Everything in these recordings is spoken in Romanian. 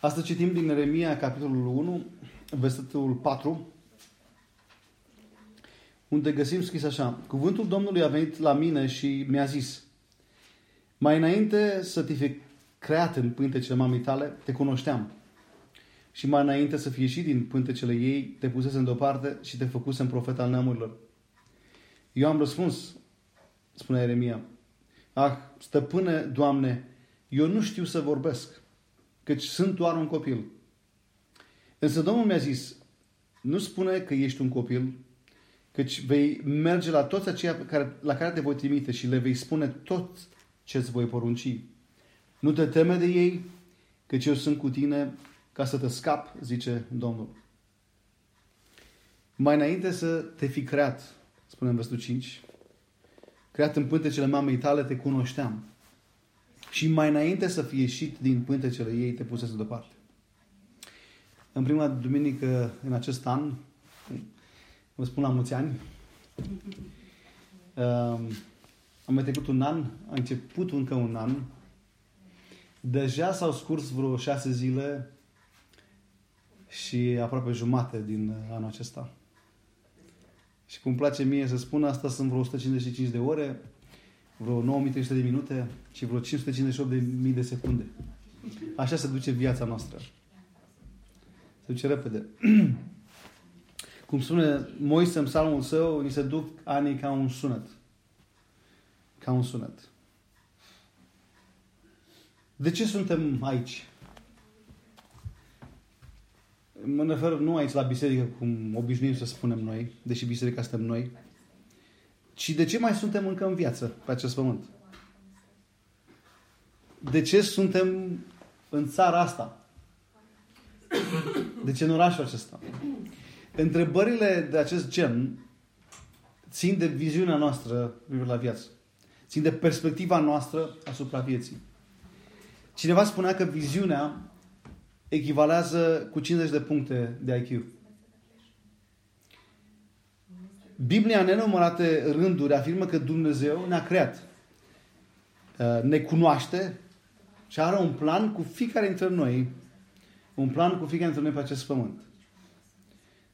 Astăzi citim din Neremia, capitolul 1, versetul 4, unde găsim scris așa. Cuvântul Domnului a venit la mine și mi-a zis, mai înainte să te fi creat în pântecele mamei tale, te cunoșteam. Și mai înainte să fie ieșit din pântecele ei, te pusesem deoparte și te făcusem profet al neamurilor. Eu am răspuns, spune Eremia, Ah, stăpâne, Doamne, eu nu știu să vorbesc, căci sunt doar un copil. Însă Domnul mi-a zis, nu spune că ești un copil, căci vei merge la toți aceia care, la care te voi trimite și le vei spune tot ce îți voi porunci. Nu te teme de ei, căci eu sunt cu tine ca să te scap, zice Domnul. Mai înainte să te fi creat, spune în versetul 5, creat în pântecele mamei tale, te cunoșteam. Și mai înainte să fie ieșit din pântecele ei, te pusese deoparte. În prima duminică în acest an, vă spun la mulți ani, um, am mai trecut un an, a început încă un an, deja s-au scurs vreo șase zile și aproape jumate din anul acesta. Și cum place mie să spun asta, sunt vreo 155 de ore, vreo 9300 de minute și vreo 558 de mii de secunde. Așa se duce viața noastră. Se duce repede. Cum spune Moise în psalmul său, ni se duc anii ca un sunet. Ca un sunet. De ce suntem aici? Mă refer nu aici la biserică, cum obișnuim să spunem noi, deși biserica suntem noi, ci de ce mai suntem încă în viață pe acest pământ? De ce suntem în țara asta? De ce în orașul acesta? Întrebările de acest gen țin de viziunea noastră la viață. Țin de perspectiva noastră asupra vieții. Cineva spunea că viziunea echivalează cu 50 de puncte de IQ. Biblia în nenumărate rânduri afirmă că Dumnezeu ne-a creat, uh, ne cunoaște și are un plan cu fiecare dintre noi, un plan cu fiecare dintre noi pe acest pământ.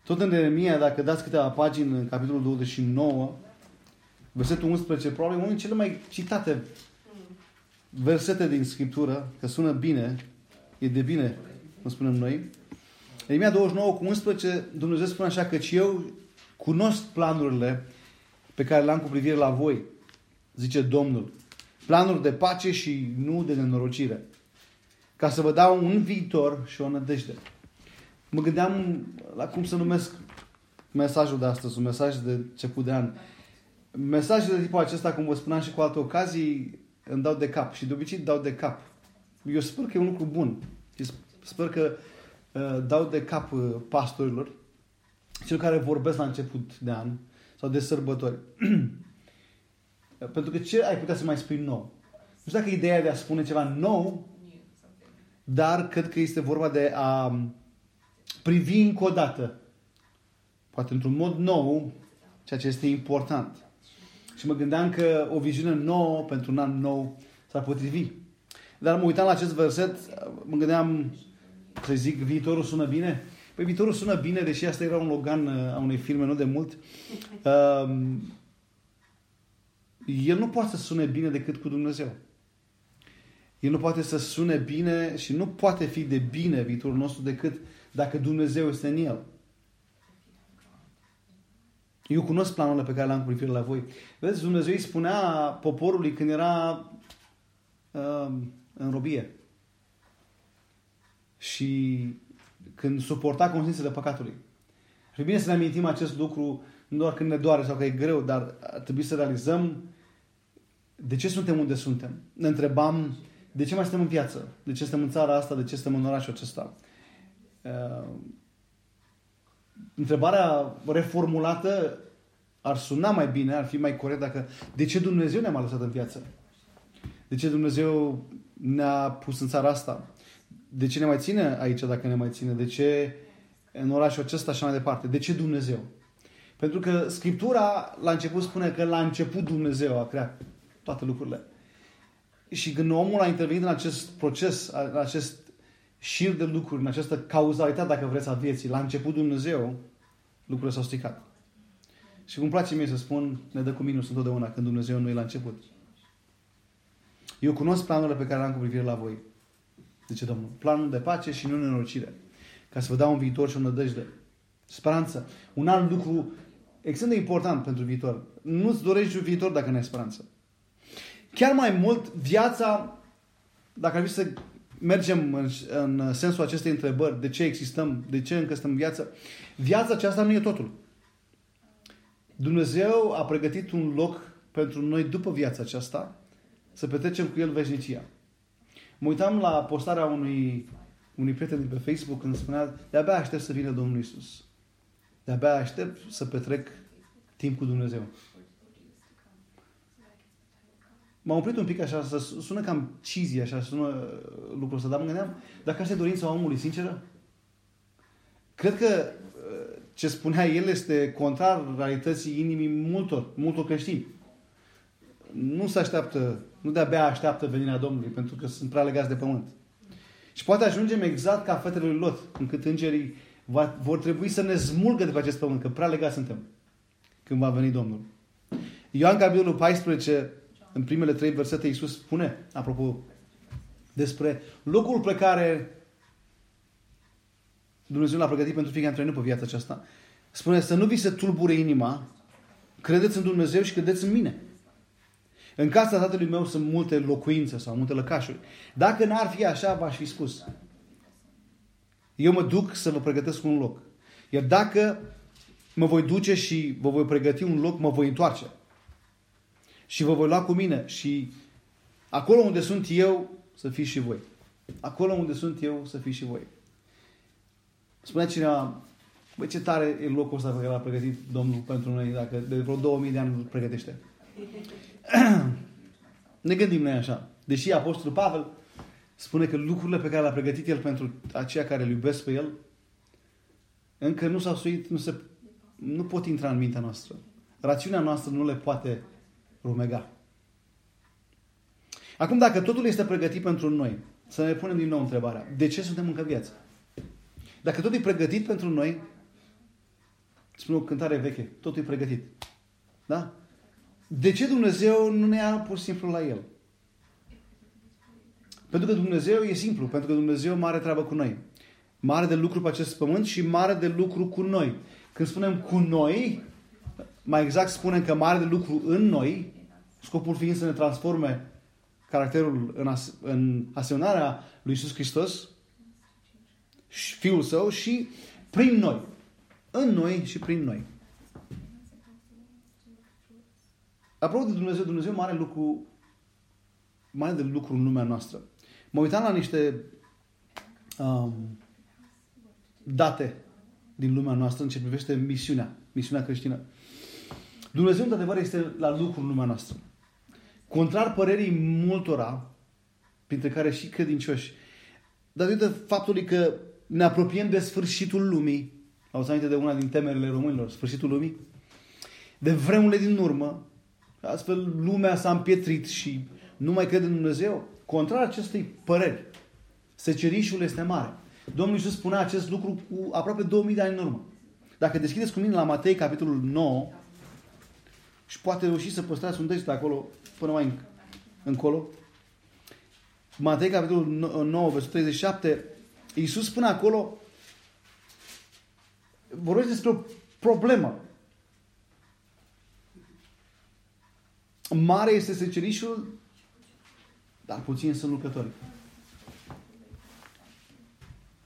Tot în Neremia, dacă dați câteva pagini în capitolul 29, versetul 11, probabil unul dintre cele mai citate versete din Scriptură, că sună bine, e de bine, cum spunem noi. Neremia 29 cu 11, Dumnezeu spune așa că eu cunosc planurile pe care le-am cu privire la voi, zice Domnul. Planuri de pace și nu de nenorocire. Ca să vă dau un viitor și o nădejde. Mă gândeam la cum să numesc mesajul de astăzi, un mesaj de început de an. Mesajele de tipul acesta, cum vă spuneam și cu alte ocazii, îmi dau de cap și de obicei dau de cap. Eu sper că e un lucru bun. Și sper că uh, dau de cap uh, pastorilor, celor care vorbesc la început de an sau de sărbători. Pentru că ce ai putea să mai spui nou? Nu știu dacă ideea de a spune ceva nou, dar cred că este vorba de a privi încă o dată, poate într-un mod nou, ceea ce este important. Și mă gândeam că o viziune nouă pentru un an nou s-ar potrivi. Dar mă uitam la acest verset, mă gândeam să zic, viitorul sună bine? Păi viitorul sună bine, deși asta era un logan uh, a unei filme, nu de mult. Uh, el nu poate să sune bine decât cu Dumnezeu. El nu poate să sune bine și nu poate fi de bine viitorul nostru decât dacă Dumnezeu este în el. Eu cunosc planurile pe care le-am cu privire la voi. Vedeți, Dumnezeu îi spunea poporului când era uh, în robie și când suporta conștiințele păcatului. Și bine să ne amintim acest lucru nu doar când ne doare sau că e greu, dar ar trebui să realizăm de ce suntem unde suntem. Ne întrebam de ce mai suntem în viață, de ce suntem în țara asta, de ce suntem în orașul acesta. Uh, întrebarea reformulată ar suna mai bine, ar fi mai corect dacă de ce Dumnezeu ne-a lăsat în viață? De ce Dumnezeu ne-a pus în țara asta? De ce ne mai ține aici dacă ne mai ține? De ce în orașul acesta și mai departe? De ce Dumnezeu? Pentru că Scriptura la început spune că la început Dumnezeu a creat toate lucrurile. Și când omul a intervenit în acest proces, în acest șir de lucruri, în această cauzalitate, dacă vreți, a vieții, la început Dumnezeu, lucrurile s-au stricat. Și cum place mie să spun, ne dă cu minus întotdeauna când Dumnezeu nu e la început. Eu cunosc planurile pe care le am cu privire la voi. Zice Domnul. Planul de pace și nu nenorocire. Ca să vă dau un viitor și o nădejde. Speranță. Un alt lucru extrem de important pentru viitor. Nu-ți dorești un viitor dacă nu ai speranță. Chiar mai mult, viața, dacă ar fi să mergem în, în sensul acestei întrebări, de ce existăm, de ce încă stăm în viață, viața aceasta nu e totul. Dumnezeu a pregătit un loc pentru noi după viața aceasta să petrecem cu El veșnicia. Mă uitam la postarea unui, unui prieten de pe Facebook când spunea de-abia aștept să vină Domnul Isus. De-abia aștept să petrec timp cu Dumnezeu. M-am oprit un pic așa, să sună cam cheesy, așa, sună lucrul ăsta, dar mă gândeam, dacă asta e dorința omului, sinceră? Cred că uh, ce spunea el este contrar realității inimii multor, multor creștini. Nu se așteaptă, nu de-abia așteaptă venirea Domnului, pentru că sunt prea legați de pământ. Și poate ajungem exact ca fetele lui Lot, încât îngerii va, vor trebui să ne smulgă de pe acest pământ, că prea legați suntem când va veni Domnul. Ioan capitolul 14, în primele trei versete, Iisus spune, apropo, despre locul pe care Dumnezeu l-a pregătit pentru fiecare dintre noi pe viața aceasta. Spune să nu vi se tulbure inima, credeți în Dumnezeu și credeți în mine. În casa tatălui meu sunt multe locuințe sau multe lăcașuri. Dacă n-ar fi așa, v-aș fi spus. Eu mă duc să vă pregătesc un loc. Iar dacă mă voi duce și vă voi pregăti un loc, mă voi întoarce. Și vă voi lua cu mine și acolo unde sunt eu, să fiți și voi. Acolo unde sunt eu, să fiți și voi. Spunea cineva, băi, ce tare e locul ăsta pe care l-a pregătit Domnul pentru noi, dacă de vreo 2000 de ani îl pregătește. Ne gândim noi așa. Deși Apostolul Pavel spune că lucrurile pe care le-a pregătit el pentru aceia care îl iubesc pe el, încă nu s-au suit, nu, se, nu pot intra în mintea noastră. Rațiunea noastră nu le poate rumega. Acum, dacă totul este pregătit pentru noi, să ne punem din nou întrebarea. De ce suntem încă viață? Dacă totul e pregătit pentru noi, spune o cântare veche, totul e pregătit. Da? De ce Dumnezeu nu ne ia pur și simplu la El? Pentru că Dumnezeu e simplu, pentru că Dumnezeu mare treabă cu noi. Mare de lucru pe acest pământ și mare de lucru cu noi. Când spunem cu noi, mai exact spunem că mare de lucru în noi, scopul fiind să ne transforme caracterul în, as- în asemănarea lui Iisus Hristos, Fiul Său și prin noi. În noi și prin noi. Apropo de Dumnezeu, Dumnezeu mare lucru, mare de lucru în lumea noastră. Mă uitam la niște um, date din lumea noastră în ce privește misiunea, misiunea creștină. Dumnezeu, într-adevăr, este la lucru în lumea noastră. Contrar părerii multora, printre care și credincioși, datorită faptului că ne apropiem de sfârșitul lumii, au aminte de una din temerile românilor, sfârșitul lumii, de vremurile din urmă, astfel lumea s-a împietrit și nu mai crede în Dumnezeu, contrar acestei păreri, secerișul este mare. Domnul Iisus spunea acest lucru cu aproape 2000 de ani în urmă. Dacă deschideți cu mine la Matei, capitolul 9, și poate reuși să păstrați un text acolo până mai încolo. Matei, capitolul 9, versetul 37, Iisus spune acolo, vorbește despre o problemă. Mare este secerișul, dar puțin sunt lucrători.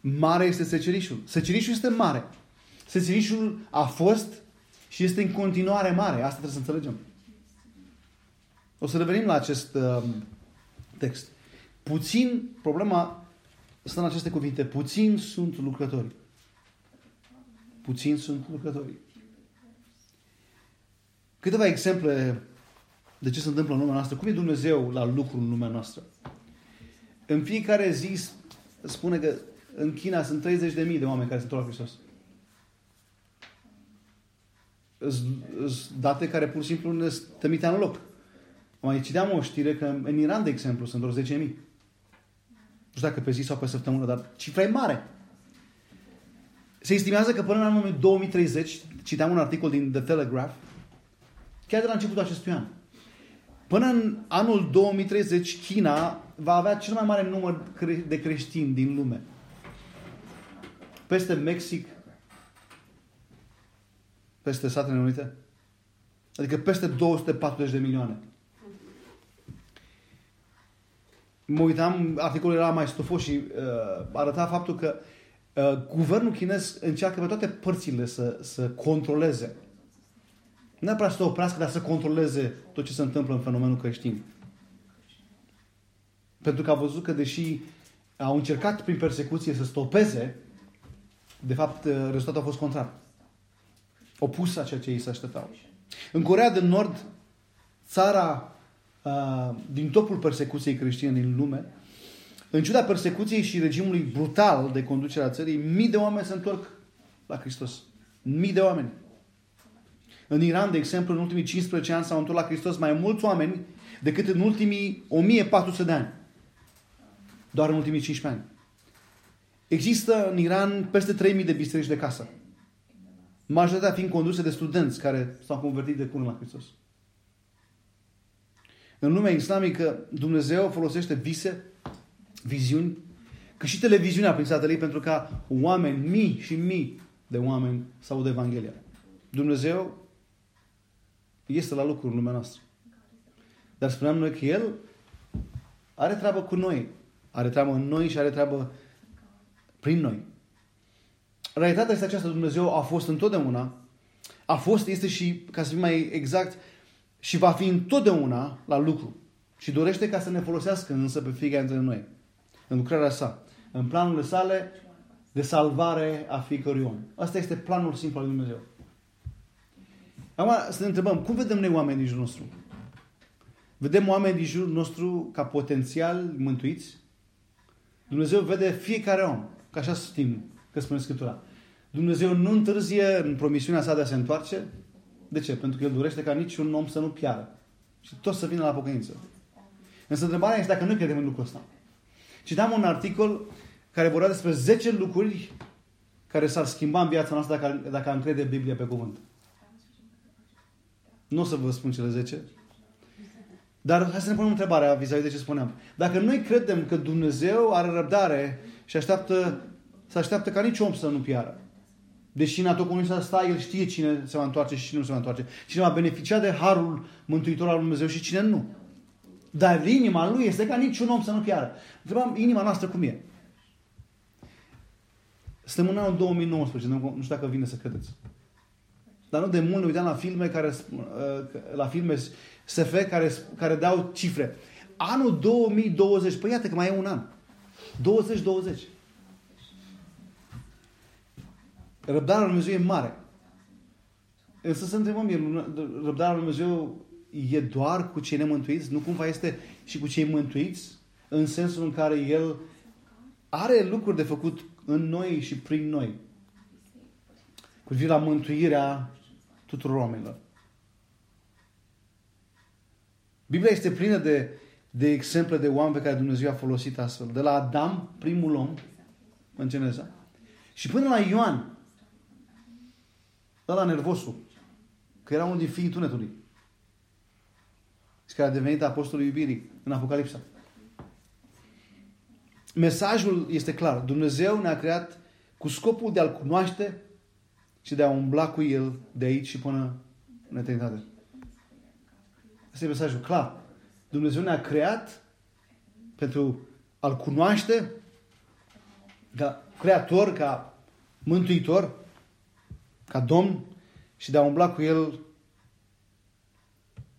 Mare este secerișul. Secerișul este mare. Secerișul a fost și este în continuare mare. Asta trebuie să înțelegem. O să revenim la acest uh, text. Puțin, problema stă în aceste cuvinte. Puțin sunt lucrători. Puțin sunt lucrători. Câteva exemple de ce se întâmplă în lumea noastră. Cum e Dumnezeu la lucru în lumea noastră? În fiecare zi spune că în China sunt 30.000 de oameni care se întorc la Hristos. date care pur și simplu ne stămitea în loc. Mai citeam o știre că în Iran, de exemplu, sunt doar 10.000. Nu știu dacă pe zi sau pe săptămână, dar cifra e mare. Se estimează că până în anul 2030, citeam un articol din The Telegraph, chiar de la începutul acestui an, până în anul 2030, China va avea cel mai mare număr de creștini din lume. Peste Mexic, peste Statele Unite, adică peste 240 de milioane. Mă uitam, articolul era mai stufos și uh, arăta faptul că uh, guvernul chinez încearcă pe toate părțile să, să controleze. Nu neapărat să oprească, dar să controleze tot ce se întâmplă în fenomenul creștin. Pentru că a văzut că deși au încercat prin persecuție să stopeze, de fapt uh, rezultatul a fost contrar. Opus a ceea ce ei se așteptau. În Corea de Nord, țara uh, din topul persecuției creștine din lume, în ciuda persecuției și regimului brutal de conducere a țării, mii de oameni se întorc la Hristos. Mii de oameni. În Iran, de exemplu, în ultimii 15 ani s-au întors la Hristos mai mulți oameni decât în ultimii 1400 de ani. Doar în ultimii 15 ani. Există în Iran peste 3000 de biserici de casă. Majoritatea fiind conduse de studenți care s-au convertit de curând la Hristos. În lumea islamică, Dumnezeu folosește vise, viziuni, că și televiziunea prin satelit pentru ca oameni, mii și mii de oameni să audă Evanghelia. Dumnezeu este la lucru în lumea noastră. Dar spuneam noi că El are treabă cu noi. Are treabă în noi și are treabă prin noi. Realitatea este aceasta, Dumnezeu a fost întotdeauna, a fost, este și, ca să fim mai exact, și va fi întotdeauna la lucru. Și dorește ca să ne folosească însă pe fiecare dintre noi. În lucrarea sa. În planurile sale de salvare a fiecărui om. Asta este planul simplu al lui Dumnezeu. Acum să ne întrebăm, cum vedem noi oameni din jurul nostru? Vedem oameni din jurul nostru ca potențial mântuiți? Dumnezeu vede fiecare om. Că așa știm că spune Scriptura. Dumnezeu nu întârzie în promisiunea sa de a se întoarce. De ce? Pentru că El dorește ca niciun om să nu piară. Și tot să vină la pocăință. Însă întrebarea este dacă noi credem în lucrul ăsta. Citam un articol care vorbea despre 10 lucruri care s-ar schimba în viața noastră dacă, dacă am crede Biblia pe cuvânt. Nu o să vă spun cele 10. Dar hai să ne punem întrebarea vis-a-vis de ce spuneam. Dacă noi credem că Dumnezeu are răbdare și așteaptă, să așteaptă ca nici om să nu piară, deși în atoconisa sta, el știe cine se va întoarce și cine nu se va întoarce. Cine va beneficia de harul mântuitor al Lui Dumnezeu și cine nu. Dar inima lui este ca niciun om să nu piară. Întrebam, inima noastră cum e? Suntem în anul 2019, nu știu dacă vine să credeți. Dar nu de mult ne uitam la filme, care, uh, la filme SF care, care dau cifre. Anul 2020, păi iată că mai e un an. 2020. Răbdarea lui Dumnezeu e mare. Însă să întrebăm, răbdarea lui Dumnezeu e doar cu cei nemântuiți? Nu cumva este și cu cei mântuiți? În sensul în care El are lucruri de făcut în noi și prin noi. Cu privire la mântuirea tuturor oamenilor. Biblia este plină de, de exemple de oameni pe care Dumnezeu a folosit astfel. De la Adam, primul om, în Geneza, și până la Ioan, la nervosul, că era unul din fiii tunetului, și care a devenit apostolul iubirii în Apocalipsa. Mesajul este clar. Dumnezeu ne-a creat cu scopul de a-L cunoaște și de a umbla cu El de aici și până în eternitate. Asta e mesajul clar. Dumnezeu ne-a creat pentru a-L cunoaște ca creator, ca mântuitor, ca domn și de a umbla cu El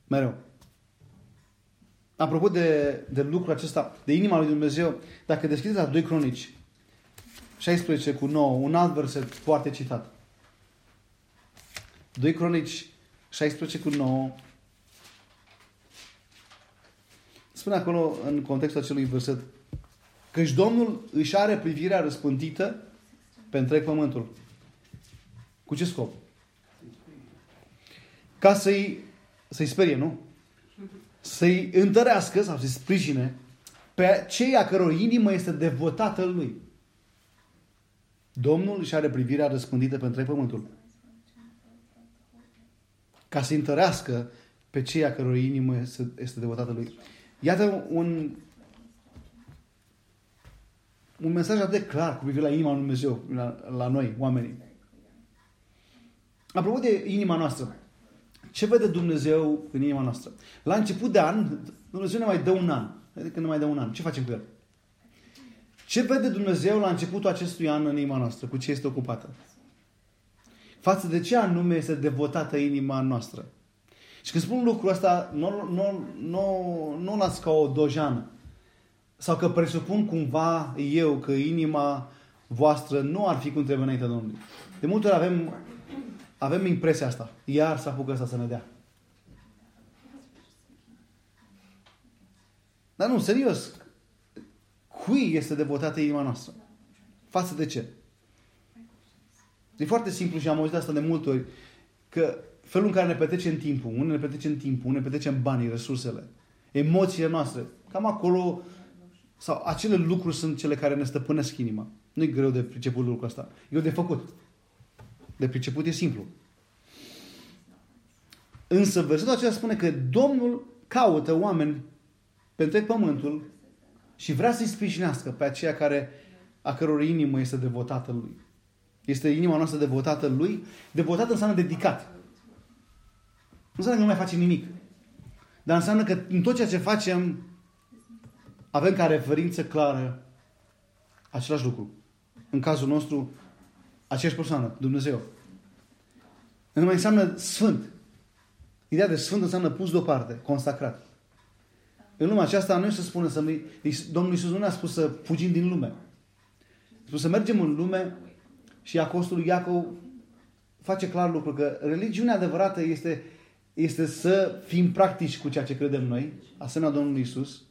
mereu. Apropo de, de lucrul acesta, de inima lui Dumnezeu, dacă deschideți la 2 Cronici, 16 cu 9, un alt verset foarte citat. 2 Cronici 16 cu 9 spune acolo în contextul acelui verset căci Domnul își are privirea răspântită pe întreg pământul. Cu ce scop? Ca să-i, să-i sperie, nu? Să-i întărească sau să-i sprijine pe cei a căror inimă este devotată lui. Domnul își are privirea răspândită pe întreg pământul. Ca să întărească pe cei a căror inimă este, este devotată lui. Iată un, un mesaj atât de clar cu privire la inima lui Dumnezeu, la, la noi, oamenii. Apropo de inima noastră, ce vede Dumnezeu în inima noastră? La început de an, Dumnezeu ne mai dă un an. Adică ne mai dă un an. Ce facem cu el? Ce vede Dumnezeu la începutul acestui an în inima noastră? Cu ce este ocupată? Față de ce anume este devotată inima noastră? Și când spun lucrul ăsta, nu, nu, nu, nu las ca o dojană. Sau că presupun cumva eu că inima voastră nu ar fi cum trebuie înainte Domnului. De multe ori avem, avem impresia asta. Iar să apucă asta să ne dea. Dar nu, serios. Cui este devotată inima noastră? Față de ce? E foarte simplu și am auzit asta de multe ori. Că felul în care ne petrecem timpul, unde ne petrecem timpul, unde ne petrecem banii, resursele, emoțiile noastre, cam acolo, sau acele lucruri sunt cele care ne stăpânesc inima. Nu e greu de priceput lucrul ăsta. E de făcut. De priceput e simplu. Însă versetul acela spune că Domnul caută oameni pe întreg pământul și vrea să-i sprijinească pe aceia care, a căror inimă este devotată lui. Este inima noastră devotată lui. Devotată înseamnă dedicat. Nu înseamnă că nu mai facem nimic. Dar înseamnă că în tot ceea ce facem avem ca referință clară același lucru. În cazul nostru, aceeași persoană, Dumnezeu. Nu mai înseamnă sfânt. Ideea de sfânt înseamnă pus deoparte, consacrat. În lumea aceasta nu se spune să... Domnul Iisus nu ne-a spus să fugim din lume. A spus să mergem în lume și Apostolul Iacov face clar lucru că religiunea adevărată este, este să fim practici cu ceea ce credem noi, asemenea Domnului Isus,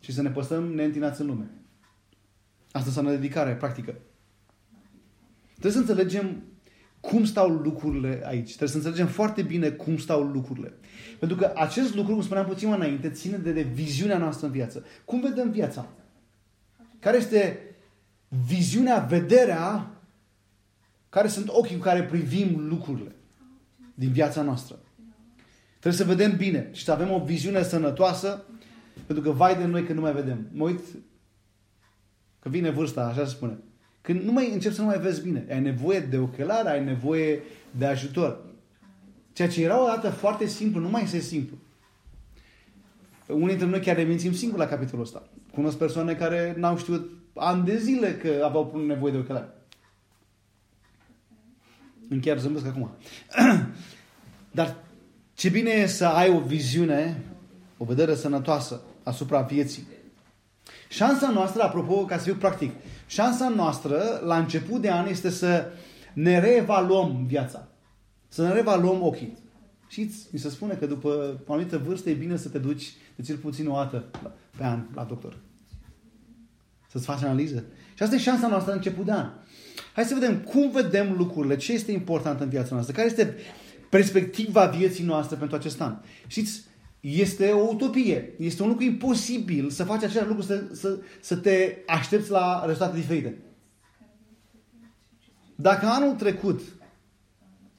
și să ne păstrăm neîntinați în lume. Asta înseamnă dedicare, practică. Trebuie să înțelegem cum stau lucrurile aici. Trebuie să înțelegem foarte bine cum stau lucrurile. Pentru că acest lucru, cum spuneam puțin mai înainte, ține de, de viziunea noastră în viață. Cum vedem viața? Care este viziunea, vederea, care sunt ochii cu care privim lucrurile din viața noastră. Trebuie să vedem bine și să avem o viziune sănătoasă, pentru că vai de noi că nu mai vedem. Mă uit că vine vârsta, așa se spune. Când nu mai începi să nu mai vezi bine, ai nevoie de ochelari, ai nevoie de ajutor. Ceea ce era odată foarte simplu, nu mai este simplu. Unii dintre noi chiar ne mințim singuri la capitolul ăsta. Cunosc persoane care n-au știut ani de zile că aveau nevoie de ochelari. Închiar zâmbesc acum. Dar ce bine e să ai o viziune, o vedere sănătoasă asupra vieții. Șansa noastră, apropo, ca să fiu practic, șansa noastră la început de an este să ne reevaluăm viața. Să ne reevaluăm ochii. Știți, mi se spune că după o anumită vârstă e bine să te duci de cel puțin o dată pe an la doctor. Să-ți faci analiză. Și asta e șansa noastră la început de an. Hai să vedem cum vedem lucrurile, ce este important în viața noastră, care este perspectiva vieții noastre pentru acest an. Știți, este o utopie. Este un lucru imposibil să faci același lucru, să, să, să te aștepți la rezultate diferite. Dacă anul trecut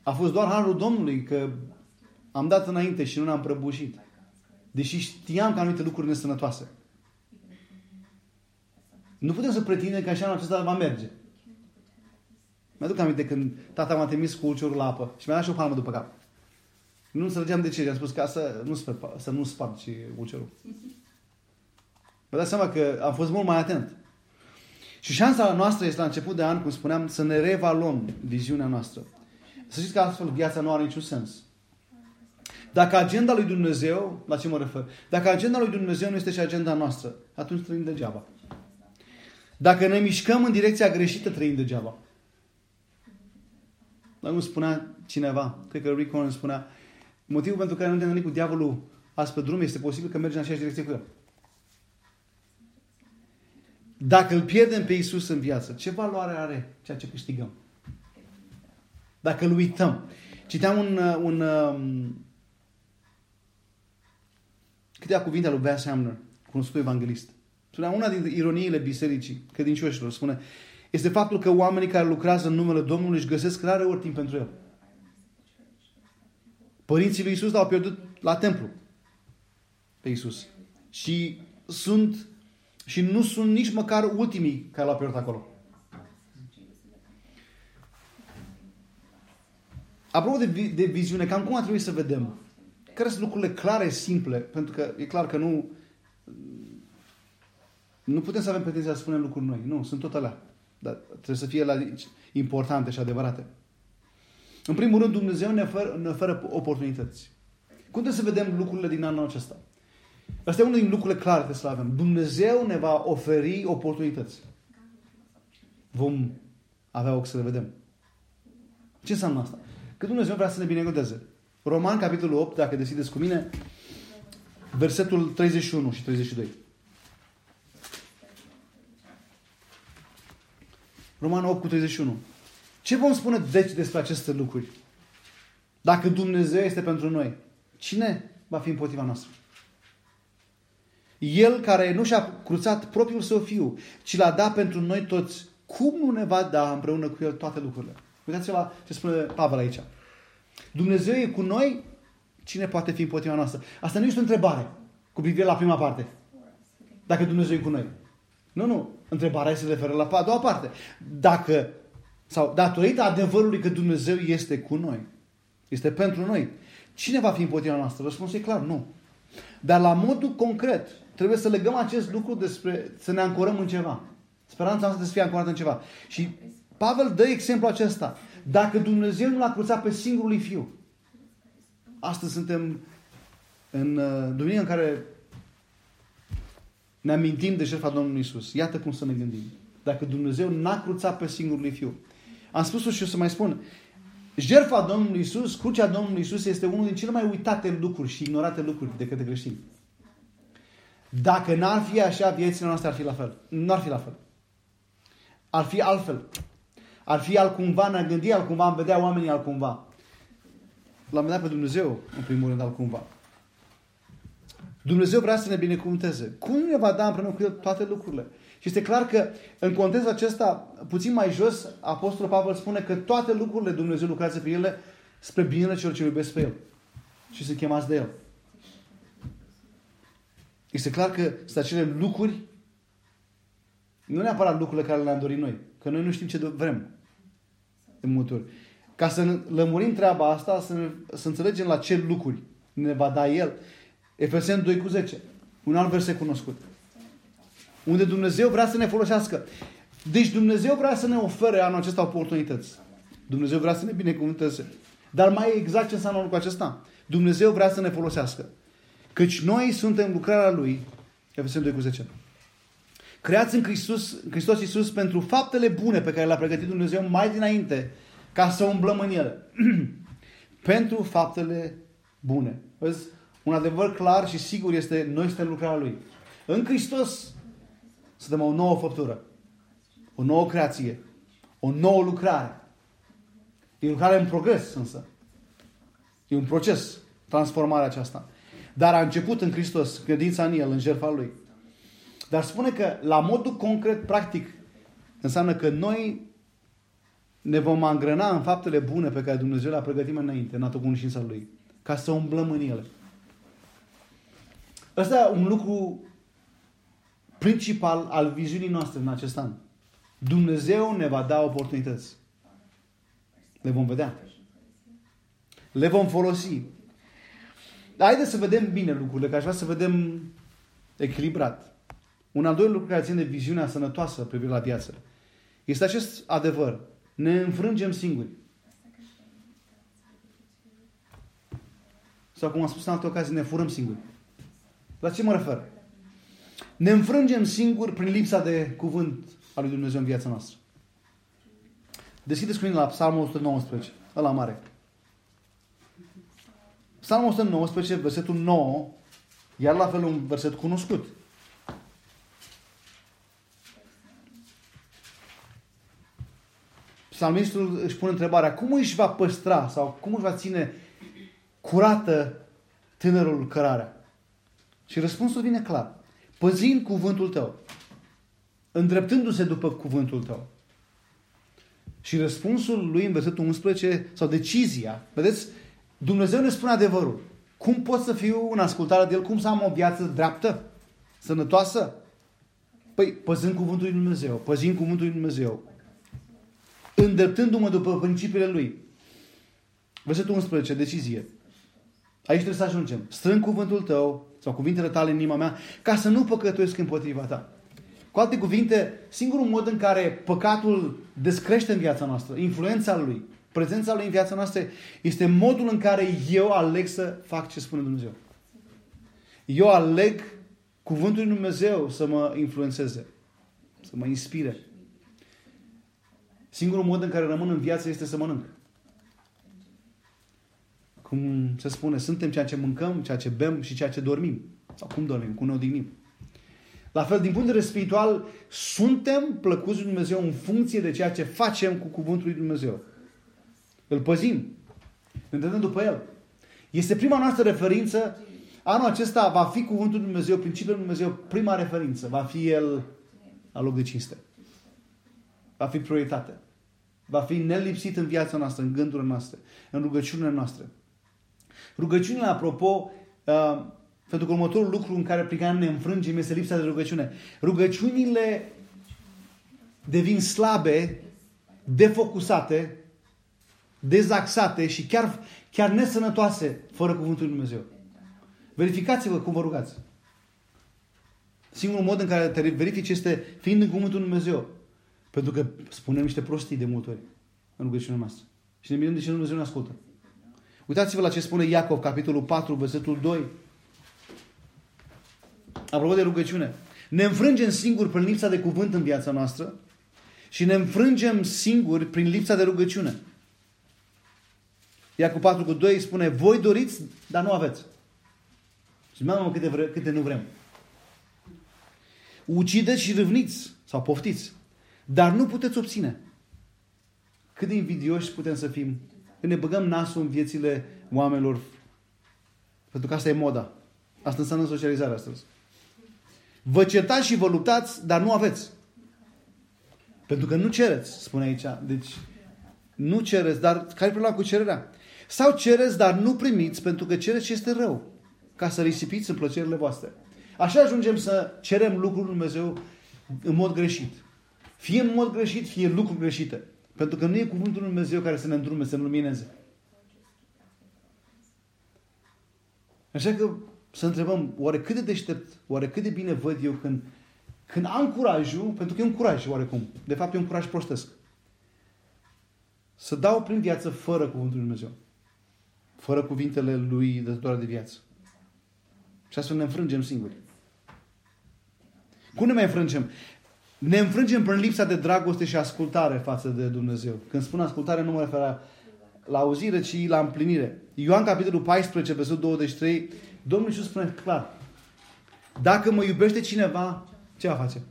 a fost doar harul Domnului că am dat înainte și nu ne-am prăbușit, deși știam că anumite lucruri nesănătoase, nu putem să pretindem că așa anul acesta va merge. Mi-aduc aminte când tata m-a trimis cu ulciorul la apă și mi-a dat și o palmă după cap. Nu înțelegeam de ce. I-am spus ca să nu, sper, să nu spargi ulcerul. Vă dați seama că am fost mult mai atent. Și șansa noastră este la început de an, cum spuneam, să ne reevaluăm viziunea noastră. Să știți că astfel viața nu are niciun sens. Dacă agenda lui Dumnezeu, la ce mă refer? Dacă agenda lui Dumnezeu nu este și agenda noastră, atunci trăim degeaba. Dacă ne mișcăm în direcția greșită, trăim degeaba. Dar cum spunea cineva, cred că Rick Warren spunea, motivul pentru care nu te întâlni cu diavolul azi pe drum este posibil că mergi în aceeași direcție cu el. Dacă îl pierdem pe Isus în viață, ce valoare are ceea ce câștigăm? Dacă îl uităm. Citeam un, un, un um, câteva cuvinte al lui Bass Hamner. cunoscutul evanghelist. Spunea una din ironiile bisericii credincioșilor, spune, este faptul că oamenii care lucrează în numele Domnului își găsesc rare ori timp pentru el. Părinții lui Isus l-au pierdut la templu pe Isus. Și sunt și nu sunt nici măcar ultimii care l-au pierdut acolo. Apropo de, de viziune, cam cum ar trebui să vedem? Care sunt lucrurile clare, simple? Pentru că e clar că nu nu putem să avem pretenția să spunem lucruri noi. Nu, sunt tot alea. Dar trebuie să fie la, importante și adevărate. În primul rând, Dumnezeu ne oferă, ne oferă oportunități. Cum trebuie să vedem lucrurile din anul acesta? Asta e unul din lucrurile clare trebuie să le avem. Dumnezeu ne va oferi oportunități. Vom avea ochi să le vedem. Ce înseamnă asta? Că Dumnezeu vrea să ne binecuvânteze. Roman, capitolul 8, dacă deschideți cu mine, versetul 31 și 32. Roman 8 cu 31. Ce vom spune deci despre aceste lucruri? Dacă Dumnezeu este pentru noi, cine va fi împotriva noastră? El care nu și-a cruțat propriul său fiu, ci l-a dat pentru noi toți, cum nu ne va da împreună cu el toate lucrurile? Uitați-vă la ce spune Pavel aici. Dumnezeu e cu noi, cine poate fi împotriva noastră? Asta nu este o întrebare cu privire la prima parte. Dacă Dumnezeu e cu noi. Nu, nu. Întrebarea se referă la a doua parte. Dacă, sau datorită adevărului că Dumnezeu este cu noi, este pentru noi, cine va fi împotriva noastră? Răspunsul e clar, nu. Dar la modul concret, trebuie să legăm acest lucru despre, să ne ancorăm în ceva. Speranța noastră să fie ancorată în ceva. Și Pavel dă exemplu acesta. Dacă Dumnezeu nu l-a cruțat pe singurul fiu, astăzi suntem în uh, duminica în care ne amintim de jertfa Domnului Isus. Iată cum să ne gândim. Dacă Dumnezeu n-a cruțat pe singurul fiu. Am spus-o și o să mai spun. Jertfa Domnului Isus, crucea Domnului Isus este unul din cele mai uitate lucruri și ignorate lucruri de către creștini. Dacă n-ar fi așa, viețile noastre ar fi la fel. Nu ar fi la fel. Ar fi altfel. Ar fi altcumva, ne-ar gândi altcumva, am vedea oamenii altcumva. L-am vedea pe Dumnezeu, în primul rând, altcumva. Dumnezeu vrea să ne binecuvânteze. Cum ne va da împreună cu El toate lucrurile? Și este clar că în contextul acesta, puțin mai jos, Apostolul Pavel spune că toate lucrurile Dumnezeu lucrează pe ele spre binele celor ce iubesc pe El. Și se chemați de El. Este clar că sunt acele lucruri, nu neapărat lucrurile care le-am dorit noi, că noi nu știm ce vrem de multe ori. Ca să lămurim treaba asta, să, ne, să înțelegem la ce lucruri ne va da El. Efeseni 2 cu 10. Un alt verset cunoscut. Unde Dumnezeu vrea să ne folosească. Deci Dumnezeu vrea să ne ofere anul acesta oportunități. Dumnezeu vrea să ne binecuvânteze. Dar mai exact ce înseamnă lucrul acesta? Dumnezeu vrea să ne folosească. Căci noi suntem lucrarea Lui. Efeseni 2 cu 10. Creați în Hristos, în Hristos Iisus pentru faptele bune pe care le-a pregătit Dumnezeu mai dinainte ca să umblăm în ele. pentru faptele bune. Vezi? Un adevăr clar și sigur este noi suntem lucrarea Lui. În Hristos suntem o nouă făptură. O nouă creație. O nouă lucrare. E lucrare în progres însă. E un proces, transformarea aceasta. Dar a început în Hristos, credința în El, în jertfa Lui. Dar spune că la modul concret, practic, înseamnă că noi ne vom angrena în faptele bune pe care Dumnezeu le-a pregătit mai înainte, în atât Lui. Ca să umblăm în ele. Ăsta e un lucru principal al viziunii noastre în acest an. Dumnezeu ne va da oportunități. Le vom vedea. Le vom folosi. Dar haideți să vedem bine lucrurile, că aș vrea să vedem echilibrat. Un al doilea lucru care ține de viziunea sănătoasă privire la viață este acest adevăr. Ne înfrângem singuri. Sau cum am spus în alte ocazii, ne furăm singuri. La ce mă refer? Ne înfrângem singuri prin lipsa de cuvânt al lui Dumnezeu în viața noastră. Deschideți cu mine la Psalmul 119, ăla mare. Psalmul 119, versetul 9, iar la fel un verset cunoscut. Psalmistul își pune întrebarea, cum își va păstra sau cum își va ține curată tânărul cărarea? Și răspunsul vine clar. păzind cuvântul tău, îndreptându-se după cuvântul tău. Și răspunsul lui în versetul 11, sau decizia, vedeți, Dumnezeu ne spune adevărul. Cum pot să fiu în ascultare de El? Cum să am o viață dreaptă? Sănătoasă? Păi, păzând cuvântul lui Dumnezeu, păzind cuvântul lui Dumnezeu, îndreptându-mă după principiile Lui. Versetul 11, decizie. Aici trebuie să ajungem. Strâng cuvântul tău sau cuvintele tale în inima mea ca să nu păcătuiesc împotriva ta. Cu alte cuvinte, singurul mod în care păcatul descrește în viața noastră, influența lui, prezența lui în viața noastră, este modul în care eu aleg să fac ce spune Dumnezeu. Eu aleg cuvântul lui Dumnezeu să mă influențeze, să mă inspire. Singurul mod în care rămân în viață este să mănânc. Cum se spune, suntem ceea ce mâncăm, ceea ce bem și ceea ce dormim. Sau cum dormim, cum ne odihnim. La fel, din punct de vedere spiritual, suntem plăcuți lui Dumnezeu în funcție de ceea ce facem cu cuvântul lui Dumnezeu. Îl păzim. Ne dăm după El. Este prima noastră referință. Anul acesta va fi cuvântul lui Dumnezeu, principiul lui Dumnezeu, prima referință. Va fi El la loc de cinste. Va fi prioritate. Va fi nelipsit în viața noastră, în gândurile noastre, în rugăciunile noastre. Rugăciunile, apropo, uh, pentru că următorul lucru în care, prin care ne înfrângem este lipsa de rugăciune. Rugăciunile devin slabe, defocusate, dezaxate și chiar, chiar nesănătoase fără cuvântul lui Dumnezeu. Verificați-vă cum vă rugați. Singurul mod în care te verifici este fiind în cuvântul lui Dumnezeu. Pentru că spunem niște prostii de multe ori în rugăciunea noastră. Și ne mirăm de ce Dumnezeu ne ascultă. Uitați-vă la ce spune Iacov, capitolul 4, versetul 2. Apropo de rugăciune. Ne înfrângem singuri prin lipsa de cuvânt în viața noastră și ne înfrângem singuri prin lipsa de rugăciune. Iacov 4 cu 2 spune, voi doriți, dar nu aveți. Și mai câte, vre, câte nu vrem. Ucideți și râvniți sau poftiți, dar nu puteți obține. Cât de invidioși putem să fim când ne băgăm nasul în viețile oamenilor. Pentru că asta e moda. Asta înseamnă socializarea astăzi. Vă certați și vă luptați, dar nu aveți. Pentru că nu cereți, spune aici. Deci, nu cereți, dar care e problema cu cererea? Sau cereți, dar nu primiți, pentru că cereți ce este rău, ca să risipiți în plăcerile voastre. Așa ajungem să cerem lucruri lui Dumnezeu în mod greșit. Fie în mod greșit, fie lucruri greșite. Pentru că nu e cuvântul lui Dumnezeu care să ne îndrume, să ne lumineze. Așa că să întrebăm, oare cât de deștept, oare cât de bine văd eu când, când am curajul, pentru că e un curaj oarecum, de fapt e un curaj prostesc, să dau prin viață fără cuvântul lui Dumnezeu. Fără cuvintele lui dătătoare de viață. Și astfel ne înfrângem singuri. Cum ne mai înfrângem? Ne înfrângem prin lipsa de dragoste și ascultare față de Dumnezeu. Când spun ascultare, nu mă refer la, la auzire, ci la împlinire. Ioan, capitolul 14, versetul 23, Domnul Iisus spune clar. Dacă mă iubește cineva, ce va face?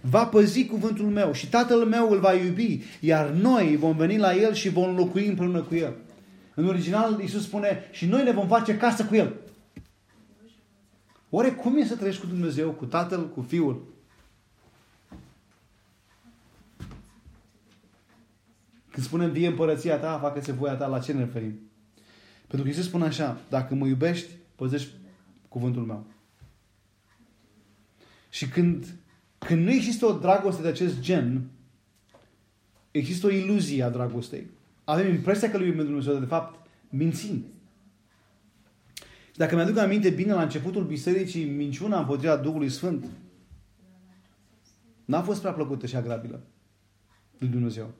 Va păzi cuvântul meu și Tatăl meu îl va iubi, iar noi vom veni la El și vom locui împreună cu El. În original, Iisus spune, și noi ne vom face casă cu El. Oare cum e să trăiești cu Dumnezeu, cu Tatăl, cu Fiul? Când spunem vie împărăția ta, facă-se voia ta, la ce ne referim? Pentru că Iisus spune așa, dacă mă iubești, păzești cuvântul meu. Și când, când nu există o dragoste de acest gen, există o iluzie a dragostei. Avem impresia că lui iubim Dumnezeu, dar de fapt mințim. Și dacă mi-aduc aminte bine, la începutul bisericii, minciuna împotriva Duhului Sfânt n-a fost prea plăcută și agrabilă lui Dumnezeu.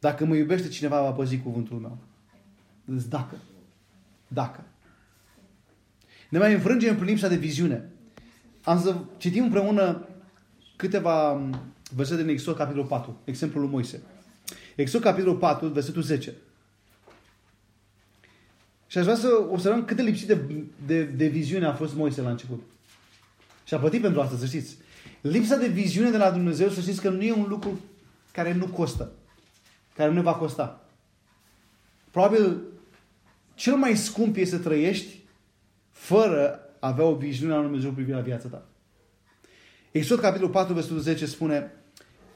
Dacă mă iubește cineva, va păzi cuvântul meu. Deci dacă. Dacă. Ne mai înfrângem prin lipsa de viziune. Am să citim împreună câteva versete din Exod, capitolul 4, exemplul lui Moise. Exod, capitolul 4, versetul 10. Și aș vrea să observăm cât de lipsit de, de, de viziune a fost Moise la început. Și a plătit pentru asta, să știți. Lipsa de viziune de la Dumnezeu, să știți că nu e un lucru care nu costă. Care nu va costa. Probabil cel mai scump este să trăiești fără avea o viziune a lui Dumnezeu privind la viața ta. Exod capitolul 4, versetul 10 spune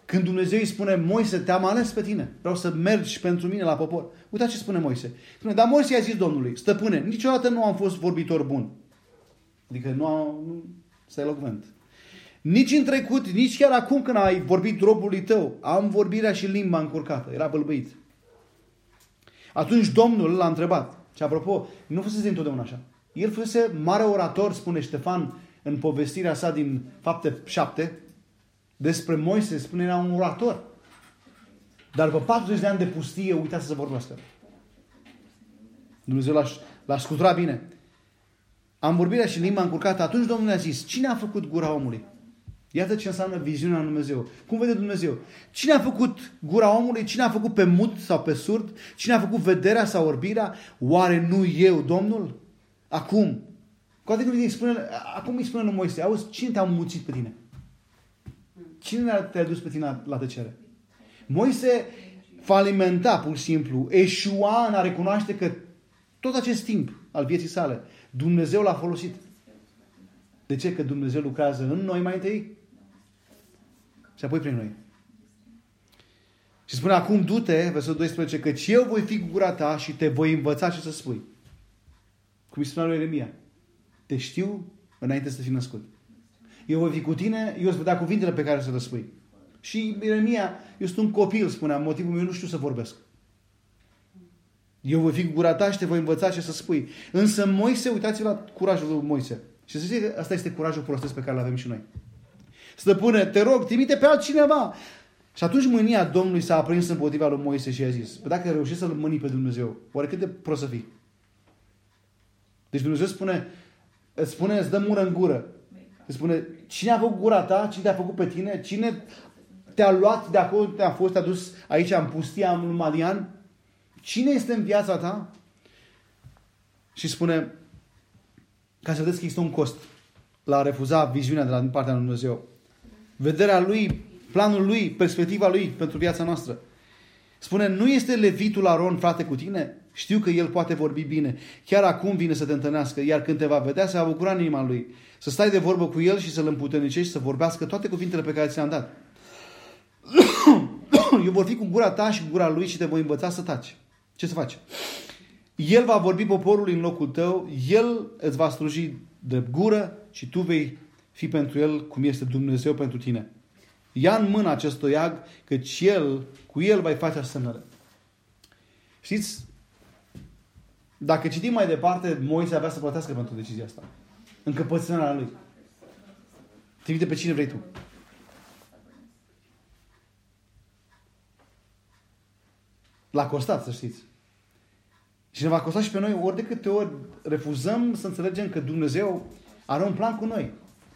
când Dumnezeu îi spune, Moise, te-am ales pe tine. Vreau să mergi pentru mine la popor. Uitați ce spune Moise. Spune, dar Moise i-a zis Domnului, stăpâne, niciodată nu am fost vorbitor bun. Adică nu am, nu, să elocvent. Nici în trecut, nici chiar acum când ai vorbit robului tău, am vorbirea și limba încurcată. Era bălbăit. Atunci Domnul l-a întrebat. Și apropo, nu fusese întotdeauna așa. El fusese mare orator, spune Ștefan, în povestirea sa din fapte 7, despre Moise, spune, era un orator. Dar după 40 de ani de pustie, uitați să vorbească. Dumnezeu l-a, l-a scuturat bine. Am vorbirea și limba încurcată. Atunci Domnul a zis, cine a făcut gura omului? Iată ce înseamnă viziunea lui Dumnezeu. Cum vede Dumnezeu? Cine a făcut gura omului? Cine a făcut pe mut sau pe surd? Cine a făcut vederea sau orbirea? Oare nu eu, Domnul? Acum. Cu atât îi spune, acum îi spune lui Moise, auzi, cine te-a muțit pe tine? Cine te-a dus pe tine la tăcere? Moise falimenta pur și simplu, eșua în a recunoaște că tot acest timp al vieții sale, Dumnezeu l-a folosit. De ce? Că Dumnezeu lucrează în noi mai întâi și apoi prin noi. Și spune acum du-te, versetul 12, căci eu voi fi gura ta și te voi învăța ce să spui. Cum îi spunea lui Eremia. Te știu înainte să te fi născut. Eu voi fi cu tine, eu îți vedea cuvintele pe care să le spui. Și Ieremia, eu sunt un copil, spunea, motivul meu nu știu să vorbesc. Eu voi fi cu gura ta și te voi învăța ce să spui. Însă Moise, uitați-vă la curajul lui Moise. Și să zice că asta este curajul prostesc pe care îl avem și noi. Stăpâne, te rog, trimite pe altcineva. Și atunci mânia Domnului s-a aprins împotriva lui Moise și a zis, păi dacă reușești să-l mâni pe Dumnezeu, oare cât de prost să fii? Deci Dumnezeu spune, îți spune, îți dă mură în gură. Îți spune, cine a făcut gura ta, cine te-a făcut pe tine, cine te-a luat de acolo, te-a fost, te-a dus aici în pustia în Madian, cine este în viața ta? Și spune, ca să vedeți că există un cost la a refuza viziunea de la partea lui Dumnezeu. Vederea lui, planul lui, perspectiva lui pentru viața noastră. Spune, nu este levitul Aron frate cu tine? Știu că el poate vorbi bine. Chiar acum vine să te întâlnească, iar când te va vedea, se va bucura în inima lui. Să stai de vorbă cu el și să-l împuternicești, să vorbească toate cuvintele pe care ți le-am dat. Eu vor fi cu gura ta și cu gura lui și te voi învăța să taci. Ce să faci? El va vorbi poporului în locul tău, el îți va sluji de gură și tu vei fi pentru el cum este Dumnezeu pentru tine. Ia în mână acest toiag, căci el, cu el vai face asemnare. Știți, dacă citim mai departe, Moise avea să plătească pentru decizia asta. Încăpățânarea lui. Trimite pe cine vrei tu. L-a costat, să știți. Și ne va costa și pe noi ori de câte ori refuzăm să înțelegem că Dumnezeu are un plan cu noi.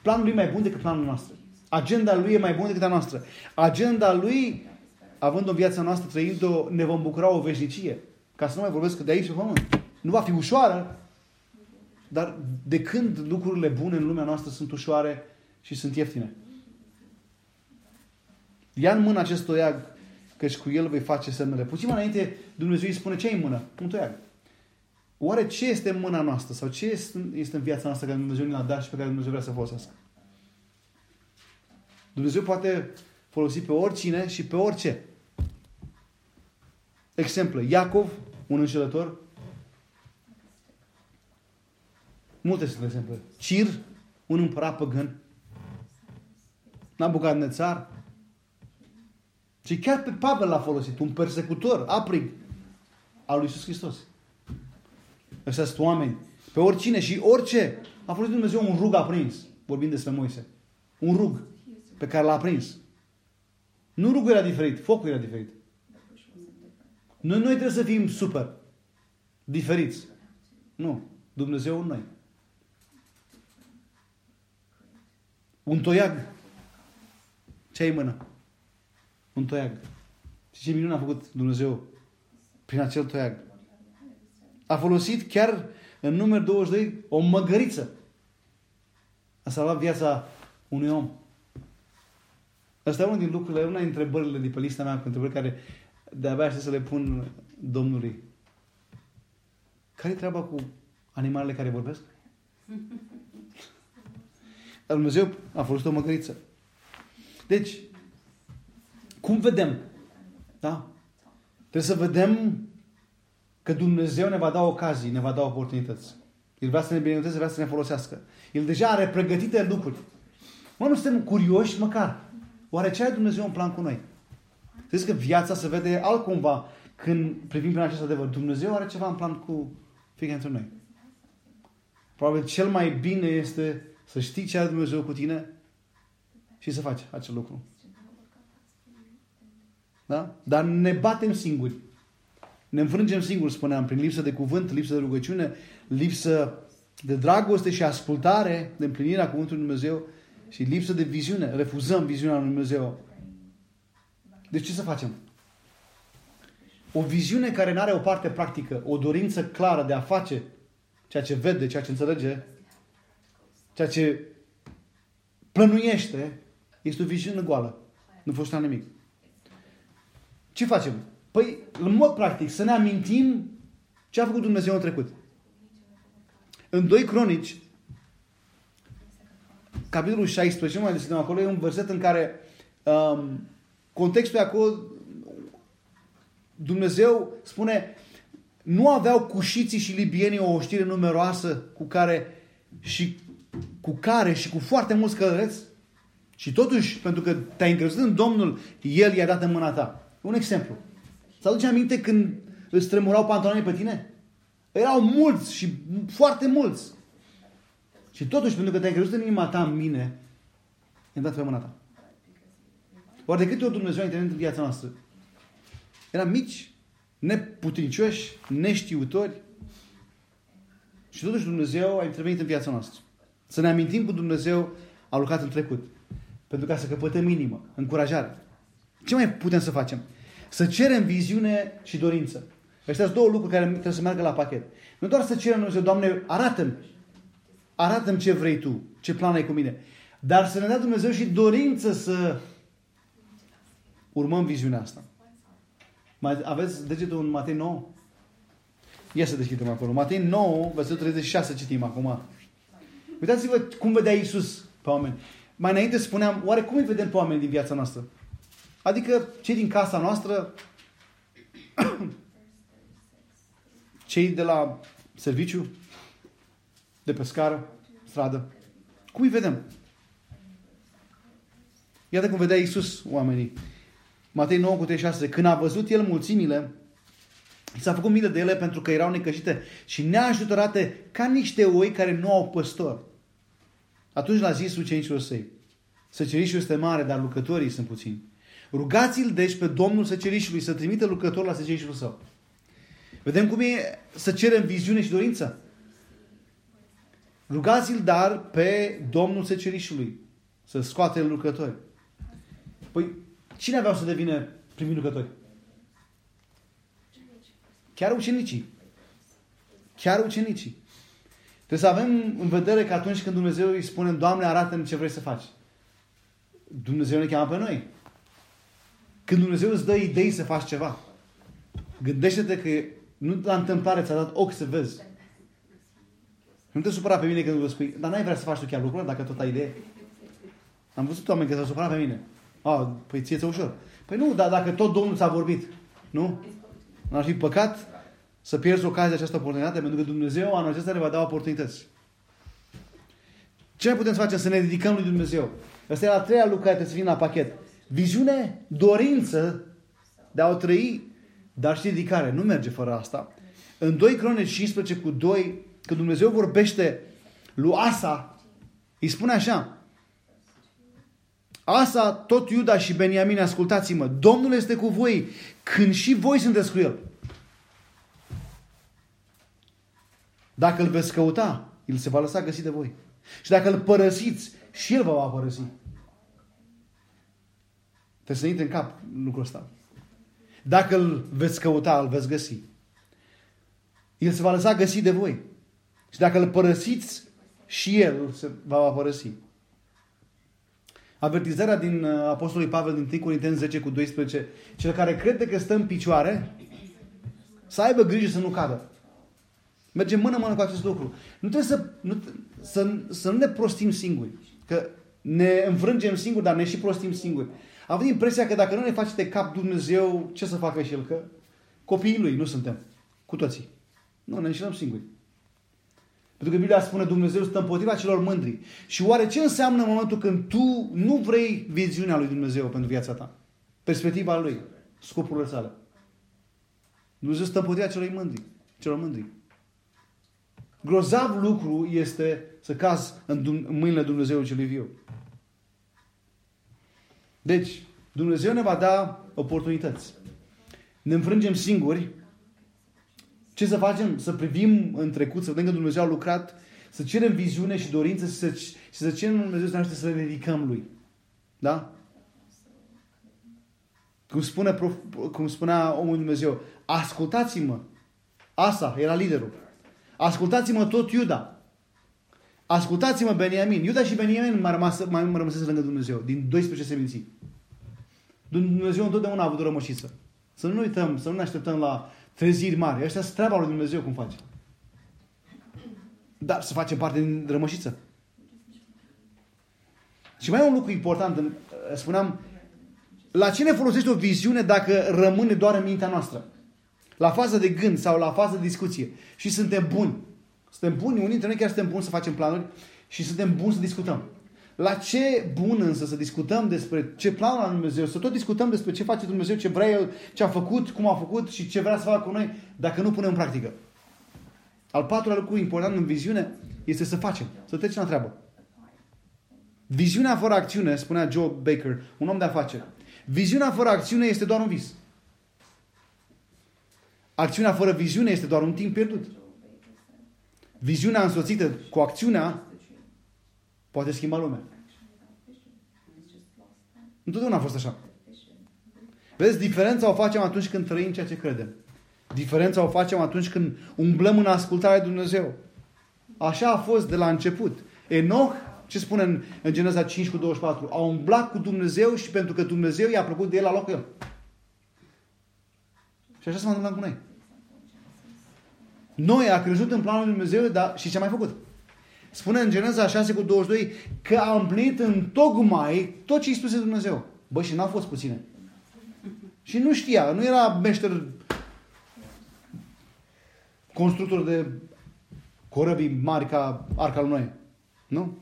Planul lui e mai bun decât planul nostru. Agenda lui e mai bună decât a noastră. Agenda lui, având o viața noastră, trăind-o, ne vom bucura o veșnicie. Ca să nu mai vorbesc de aici pe pământ. Nu va fi ușoară, dar de când lucrurile bune în lumea noastră sunt ușoare și sunt ieftine? Ia în mână acest toiag, căci cu el vei face semnele. Puțin mai înainte, Dumnezeu îi spune ce în mână? Un toiag. Oare ce este în mâna noastră? Sau ce este în viața noastră care Dumnezeu ne-a dat și pe care Dumnezeu vrea să folosească? Dumnezeu poate folosi pe oricine și pe orice. Exemplu, Iacov, un înșelător, Multe sunt exemple. Cir, un împărat păgân. Nabucadnețar. Și chiar pe Pavel l-a folosit, un persecutor, aprig al lui Iisus Hristos. Ăștia sunt oameni. Pe oricine și orice. A folosit Dumnezeu un rug aprins, vorbind despre Moise. Un rug pe care l-a aprins. Nu rugul era diferit, focul era diferit. Noi, noi trebuie să fim super diferiți. Nu. Dumnezeu în noi. Un toiag. Ce ai în mână? Un toiag. Și ce minune a făcut Dumnezeu prin acel toiag? A folosit chiar în număr 22 o măgăriță. A salvat viața unui om. Asta e unul din lucrurile, una dintre întrebările de pe lista mea cu întrebări care de-abia aștept să le pun Domnului. Care e treaba cu animalele care vorbesc? Dumnezeu a folosit o măgăriță. Deci, cum vedem? Da? Trebuie să vedem că Dumnezeu ne va da ocazii, ne va da oportunități. El vrea să ne binecuvânteze, vrea să ne folosească. El deja are pregătite lucruri. Mă, nu suntem curioși măcar. Oare ce are Dumnezeu în plan cu noi? Știți că viața se vede altcumva când privim prin acest adevăr. Dumnezeu are ceva în plan cu fiecare dintre noi. Probabil cel mai bine este să știi ce are Dumnezeu cu tine și să faci acel lucru. Da? Dar ne batem singuri. Ne înfrângem singuri, spuneam, prin lipsă de cuvânt, lipsă de rugăciune, lipsă de dragoste și ascultare, de împlinirea cuvântului Lui Dumnezeu și lipsă de viziune. Refuzăm viziunea Lui Dumnezeu. Deci ce să facem? O viziune care nu are o parte practică, o dorință clară de a face ceea ce vede, ceea ce înțelege, ceea ce plănuiește, este o viziune goală. Nu fost nimic. Ce facem? Păi, în mod practic, să ne amintim ce a făcut Dumnezeu în trecut. În 2 Cronici, capitolul 16, mai deschidem acolo, e un verset în care um, contextul e acolo, Dumnezeu spune, nu aveau cușiții și libienii o oștire numeroasă cu care și cu care și cu foarte mulți călăreți? Și totuși, pentru că te-ai încrezut în Domnul, El i-a dat în mâna ta. Un exemplu. Să aduce aminte când îți tremurau pantalonii pe tine? Erau mulți și foarte mulți. Și totuși, pentru că te-ai crezut în inima ta, în mine, i-am dat pe mâna ta. Oare de câte ori Dumnezeu a intervenit în viața noastră? Eram mici, neputincioși, neștiutori. Și totuși Dumnezeu a intervenit în viața noastră. Să ne amintim că Dumnezeu a lucrat în trecut. Pentru ca să căpătăm inimă, încurajare. Ce mai putem să facem? Să cerem viziune și dorință. Astea sunt două lucruri care trebuie să meargă la pachet. Nu doar să cerem Dumnezeu, Doamne, arată-mi. Arată-mi ce vrei Tu, ce plan ai cu mine. Dar să ne dea Dumnezeu și dorință să urmăm viziunea asta. Mai aveți degetul în Matei 9? Ia să deschidem acolo. Matei 9, versetul 36 citim acum. Uitați-vă cum vedea Iisus pe oameni. Mai înainte spuneam, oare cum îi vedem pe oameni din viața noastră? Adică cei din casa noastră, cei de la serviciu, de pe scară, stradă. Cum îi vedem? Iată cum vedea Iisus oamenii. Matei 9 cu 36. Când a văzut el mulțimile, s-a făcut milă de ele pentru că erau necășite și neajutorate ca niște oi care nu au păstor. Atunci l-a zis ucenicilor săi. Săcerișul este mare, dar lucrătorii sunt puțini. Rugați-l deci pe Domnul săcerișului să trimită lucrător la săcerișul său. Vedem cum e să cerem viziune și dorință. Rugați-l dar pe Domnul săcerișului să scoate lucrători. Păi, cine aveau să devină primii lucrători? Chiar ucenicii. Chiar ucenicii. Trebuie să avem în vedere că atunci când Dumnezeu îi spune, Doamne, arată-mi ce vrei să faci. Dumnezeu ne cheamă pe noi. Când Dumnezeu îți dă idei să faci ceva, gândește-te că nu la întâmplare ți-a dat ochi să vezi. Nu te supăra pe mine când vă spui, dar n-ai vrea să faci tu chiar lucruri dacă tot ai idee? Am văzut oameni care s-au supărat pe mine. A, păi ție ușor. Păi nu, dar dacă tot Domnul ți-a vorbit, nu? N-ar fi păcat să pierzi ocazia această oportunitate, pentru că Dumnezeu anul acesta ne va da oportunități. Ce mai putem să facem? Să ne dedicăm lui Dumnezeu. Asta e la treia lucru care trebuie să vină la pachet. Viziune, dorință de a o trăi, dar și dedicare. Nu merge fără asta. În 2 Cronici 15 cu 2, când Dumnezeu vorbește lui Asa, îi spune așa, Asa, tot Iuda și Beniamin, ascultați-mă, Domnul este cu voi când și voi sunteți cu El. Dacă îl veți căuta, el se va lăsa găsit de voi. Și dacă îl părăsiți, și el vă va părăsi. Trebuie să intre în cap lucrul ăsta. Dacă îl veți căuta, îl veți găsi. El se va lăsa găsit de voi. Și dacă îl părăsiți, și el se va, va părăsi. Avertizarea din uh, Apostolului Pavel din 1 Corinteni 10 cu 12. Cel care crede că stă în picioare, să aibă grijă să nu cadă. Mergem mână-mână cu acest lucru. Nu trebuie să nu, să, să nu ne prostim singuri. Că ne înfrângem singuri, dar ne și prostim singuri. Am avut impresia că dacă nu ne face de cap Dumnezeu, ce să facă și El? Că copiii Lui nu suntem. Cu toții. Nu, ne înșelăm singuri. Pentru că Biblia spune Dumnezeu stă împotriva celor mândri. Și oare ce înseamnă în momentul când tu nu vrei viziunea lui Dumnezeu pentru viața ta? Perspectiva lui, scopurile sale. Dumnezeu stă împotriva celor mândri. Celor mândri. Grozav lucru este să cazi în mâinile Dumnezeu celui viu. Deci, Dumnezeu ne va da oportunități. Ne înfrângem singuri. Ce să facem? Să privim în trecut, să vedem că Dumnezeu a lucrat, să cerem viziune și dorință și să, și să cerem Dumnezeu să ne ajute să le ridicăm Lui. Da? Cum, spune, cum spunea omul Dumnezeu, ascultați-mă. Asa era liderul. Ascultați-mă tot Iuda. Ascultați-mă Beniamin. Iuda și Beniamin mai, rămas, mai rămăsese lângă Dumnezeu, din 12 seminții. Dumnezeu întotdeauna a avut o rămășiță. Să nu uităm, să nu ne așteptăm la treziri mari. Asta este treaba lui Dumnezeu cum face. Dar să facem parte din rămășiță. Și mai e un lucru important. Spuneam, la cine folosește o viziune dacă rămâne doar în mintea noastră? La fază de gând sau la fază de discuție. Și suntem buni. Suntem buni, unii dintre noi chiar suntem buni să facem planuri și suntem buni să discutăm. La ce bun însă să discutăm despre ce plan la Dumnezeu, să tot discutăm despre ce face Dumnezeu, ce vrea El, ce a făcut, cum a făcut și ce vrea să facă cu noi, dacă nu punem în practică. Al patrulea lucru important în viziune este să facem, să trecem la treabă. Viziunea fără acțiune, spunea Joe Baker, un om de afaceri. Viziunea fără acțiune este doar un vis. Acțiunea fără viziune este doar un timp pierdut. Viziunea însoțită cu acțiunea poate schimba lumea. Întotdeauna a fost așa. Vezi, diferența o facem atunci când trăim ceea ce credem. Diferența o facem atunci când umblăm în ascultarea de Dumnezeu. Așa a fost de la început. Enoch, ce spune în, în Geneza 5 cu 24? A umblat cu Dumnezeu și pentru că Dumnezeu i-a plăcut de el, a luat cu el. Și așa s-a întâmplat cu noi. Noi a crezut în planul lui Dumnezeu, dar și ce a mai făcut? Spune în Geneza 6 cu 22 că a împlinit în tocmai tot ce îi spuse Dumnezeu. Bă, și n-au fost puține. Și nu știa, nu era meșter constructor de corăbii mari ca Arca lui Noe. Nu?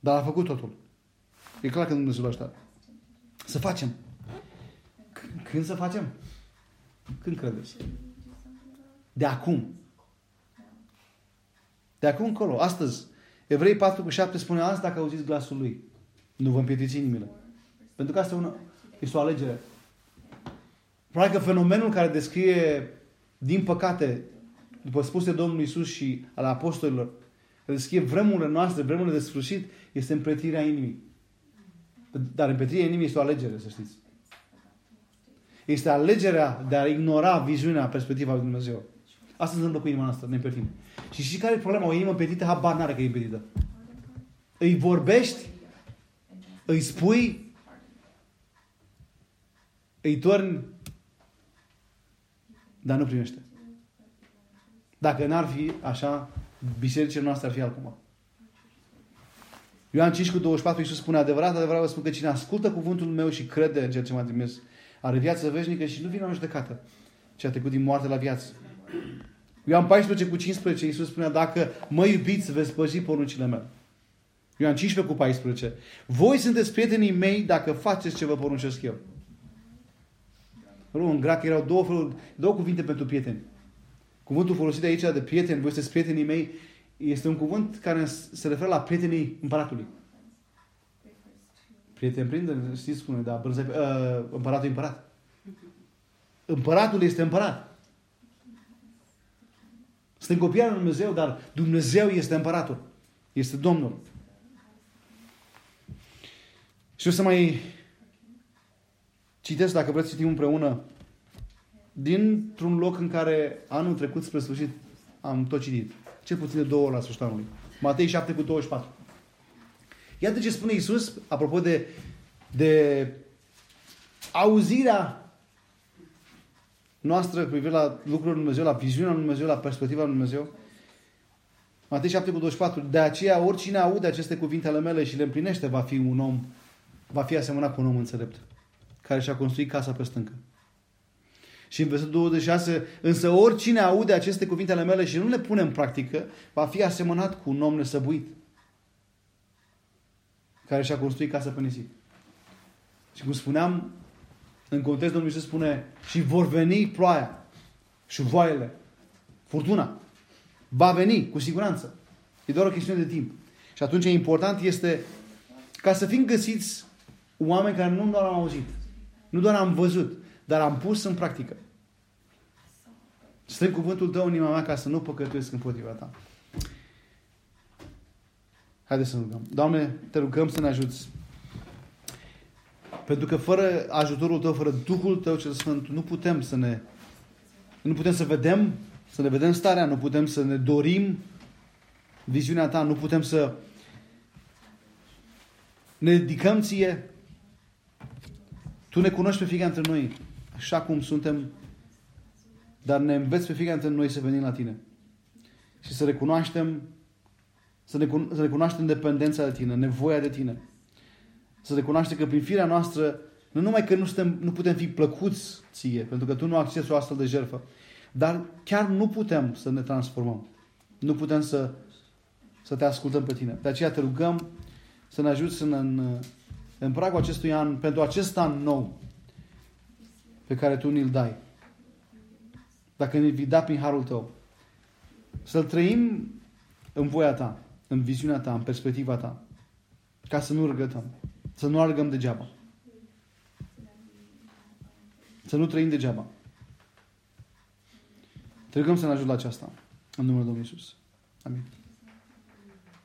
Dar a făcut totul. E clar că Dumnezeu l-a așteptat. Să facem. Când să facem? Când credeți? De acum. De acum încolo, astăzi. Evrei 4 cu 7 spune azi dacă auziți glasul lui. Nu vă împietriți inimile. Pentru că asta e, una, este o alegere. Probabil că fenomenul care descrie, din păcate, după spuse Domnului Isus și al apostolilor, care descrie vremurile noastre, vremurile de sfârșit, este împletirea inimii. Dar împletirea inimii este o alegere, să știți. Este alegerea de a ignora viziunea, perspectiva lui Dumnezeu. Asta se întâmplă cu inima noastră, ne împletim. Și știi care e problema? O inimă împletită, habar n-are că e împletită. Îi vorbești, îi spui, îi torni, dar nu primește. Dacă n-ar fi așa, bisericile noastre ar fi altcumva. Ioan 5 cu 24, Iisus spune, adevărat, adevărat vă spun că cine ascultă cuvântul meu și crede în ceea ce m-a trimis, are viață veșnică și nu vine la judecată, ci a trecut din moarte la viață. Ioan 14 cu 15, Iisus spunea, dacă mă iubiți, veți păzi poruncile mele. Ioan 15 cu 14. Voi sunteți prietenii mei dacă faceți ce vă poruncesc eu. În grac erau două, feluri, două cuvinte pentru prieteni. Cuvântul folosit aici de prieteni, voi sunteți prietenii mei, este un cuvânt care se referă la prietenii împăratului. Prieten prinde, știți spune, da, uh, împăratul e împărat. Împăratul este împărat. Suntem copii al lui Dumnezeu, dar Dumnezeu este împăratul. Este Domnul. Și o să mai citesc, dacă vreți, citim împreună, dintr-un loc în care anul trecut spre sfârșit am tot citit. Cel puțin de două ori la sfârșitul anului. Matei 7 cu 24. Iată ce spune Isus, apropo de, de auzirea noastră cu privire la lucrurile lui Dumnezeu, la viziunea lui Dumnezeu, la perspectiva lui Dumnezeu. Matei 7 cu 24. De aceea, oricine aude aceste cuvinte ale mele și le împlinește, va fi un om, va fi asemănat cu un om înțelept, care și-a construit casa pe stâncă. Și în versetul 26, însă oricine aude aceste cuvinte ale mele și nu le pune în practică, va fi asemănat cu un om nesăbuit, care și-a construit casa pe nisip. Și cum spuneam, în context Domnul Iisus spune și vor veni ploaia și voile, furtuna. Va veni, cu siguranță. E doar o chestiune de timp. Și atunci e important este ca să fim găsiți oameni care nu doar am auzit, nu doar am văzut, dar am pus în practică. Strâng cuvântul tău în inima mea ca să nu păcătuiesc împotriva ta. Haideți să ne rugăm. Doamne, te rugăm să ne ajuți. Pentru că fără ajutorul tău, fără Duhul tău cel Sfânt, nu putem să ne nu putem să vedem, să ne vedem starea, nu putem să ne dorim viziunea ta, nu putem să ne dedicăm ție. Tu ne cunoști pe fiecare dintre noi, așa cum suntem, dar ne înveți pe fiecare dintre noi să venim la tine. Și să recunoaștem să, ne, să recunoaștem dependența de tine, nevoia de tine. Să recunoaștem că prin firea noastră, nu numai că nu, suntem, nu putem fi plăcuți ție, pentru că tu nu acces o astfel de jertfă, dar chiar nu putem să ne transformăm. Nu putem să, să te ascultăm pe tine. De aceea te rugăm să ne ajuți în, în, în pragul acestui an, pentru acest an nou pe care tu ni-l dai. Dacă ne-l da prin harul tău. Să-l trăim în voia ta, în viziunea ta, în perspectiva ta. Ca să nu răgătăm. Să nu argăm degeaba. Să nu trăim degeaba. Te rugăm să ne ajut la aceasta. În numele Domnului Iisus. Amin.